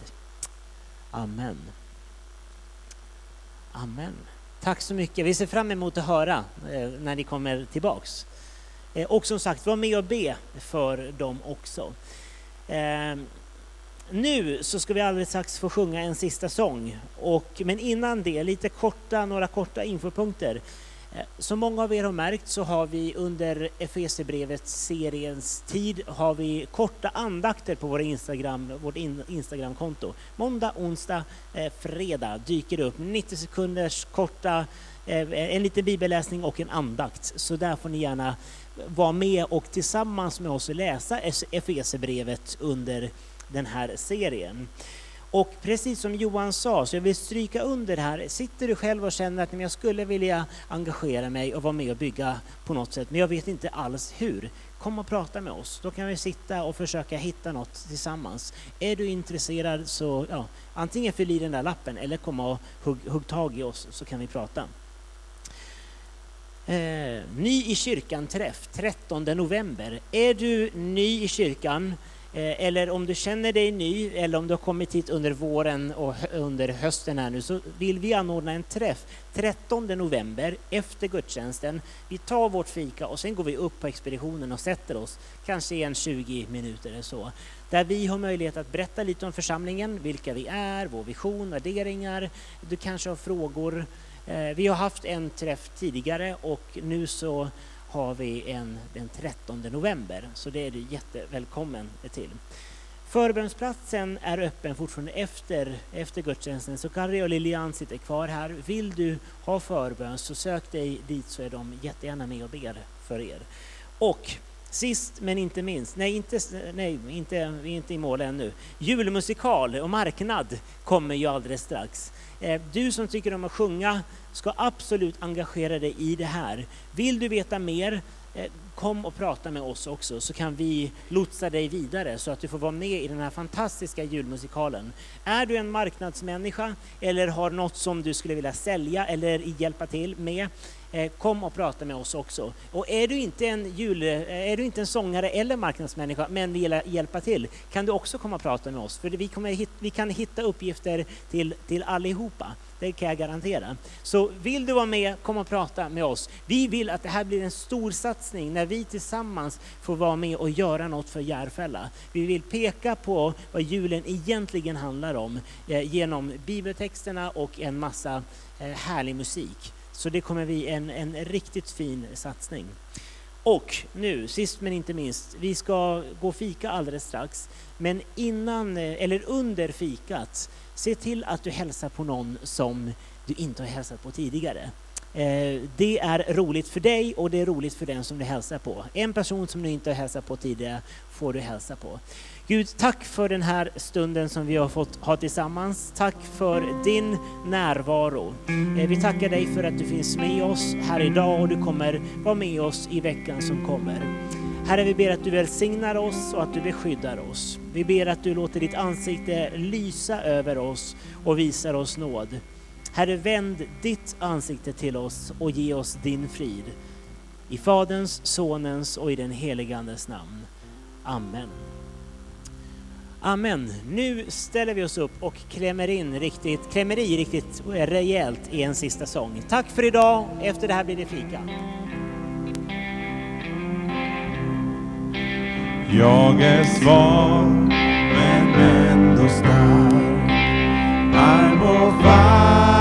Amen. Amen. Tack så mycket. Vi ser fram emot att höra eh, när ni kommer tillbaks. Eh, och som sagt, var med och be för dem också. Eh, nu så ska vi alldeles strax få sjunga en sista sång. Och, men innan det, lite korta, några korta infopunkter. Eh, som många av er har märkt så har vi under Efesierbrevets seriens tid har vi korta andakter på våra Instagram, vårt in, Instagramkonto. Måndag, onsdag, eh, fredag dyker det upp 90 sekunders korta, eh, en liten bibelläsning och en andakt. Så där får ni gärna vara med och tillsammans med oss läsa Efesierbrevet under den här serien. Och precis som Johan sa, så jag vill stryka under här, sitter du själv och känner att jag skulle vilja engagera mig och vara med och bygga på något sätt, men jag vet inte alls hur. Kom och prata med oss, då kan vi sitta och försöka hitta något tillsammans. Är du intresserad så ja, antingen fyll i den där lappen eller kom och hugg, hugg tag i oss så kan vi prata. Eh, ny i kyrkan-träff 13 november. Är du ny i kyrkan Eh, eller om du känner dig ny eller om du har kommit hit under våren och under hösten här nu så vill vi anordna en träff 13 november efter gudstjänsten. Vi tar vårt fika och sen går vi upp på expeditionen och sätter oss, kanske i en 20 minuter eller så. Där vi har möjlighet att berätta lite om församlingen, vilka vi är, vår vision, värderingar. Du kanske har frågor. Eh, vi har haft en träff tidigare och nu så har vi en den 13 november, så det är du jättevälkommen till. Förbönsplatsen är öppen fortfarande efter, efter gudstjänsten, så Kari och Lilian sitter kvar här. Vill du ha förbön så sök dig dit så är de jättegärna med och ber för er. Och sist men inte minst, nej, inte, nej inte, vi är inte i mål ännu. Julmusikal och marknad kommer ju alldeles strax. Eh, du som tycker om att sjunga ska absolut engagera dig i det här. Vill du veta mer, eh, kom och prata med oss också så kan vi lotsa dig vidare så att du får vara med i den här fantastiska julmusikalen. Är du en marknadsmänniska eller har något som du skulle vilja sälja eller hjälpa till med, Eh, kom och prata med oss också. Och är du inte en, jul, eh, är du inte en sångare eller marknadsmänniska men vill hjälpa till kan du också komma och prata med oss för vi, kommer hit, vi kan hitta uppgifter till, till allihopa. Det kan jag garantera. Så vill du vara med, kom och prata med oss. Vi vill att det här blir en stor satsning när vi tillsammans får vara med och göra något för Järfälla. Vi vill peka på vad julen egentligen handlar om eh, genom bibeltexterna och en massa eh, härlig musik. Så det kommer bli en, en riktigt fin satsning. Och nu, sist men inte minst, vi ska gå och fika alldeles strax. Men innan, eh, eller under fikat, se till att du hälsar på någon som du inte har hälsat på tidigare. Eh, det är roligt för dig och det är roligt för den som du hälsar på. En person som du inte har hälsat på tidigare får du hälsa på. Gud, tack för den här stunden som vi har fått ha tillsammans. Tack för din närvaro. Eh, vi tackar dig för att du finns med oss här idag och du kommer vara med oss i veckan som kommer. Herre, vi ber att du välsignar oss och att du beskyddar oss. Vi ber att du låter ditt ansikte lysa över oss och visar oss nåd. Herre, vänd ditt ansikte till oss och ge oss din frid. I Faderns, Sonens och i den helige Andes namn. Amen. Amen. Nu ställer vi oss upp och klämmer in riktigt, klämmer i riktigt eh, rejält i en sista sång. Tack för idag. Efter det här blir det fika.
Jag är svag men ändå stark. Arm och fall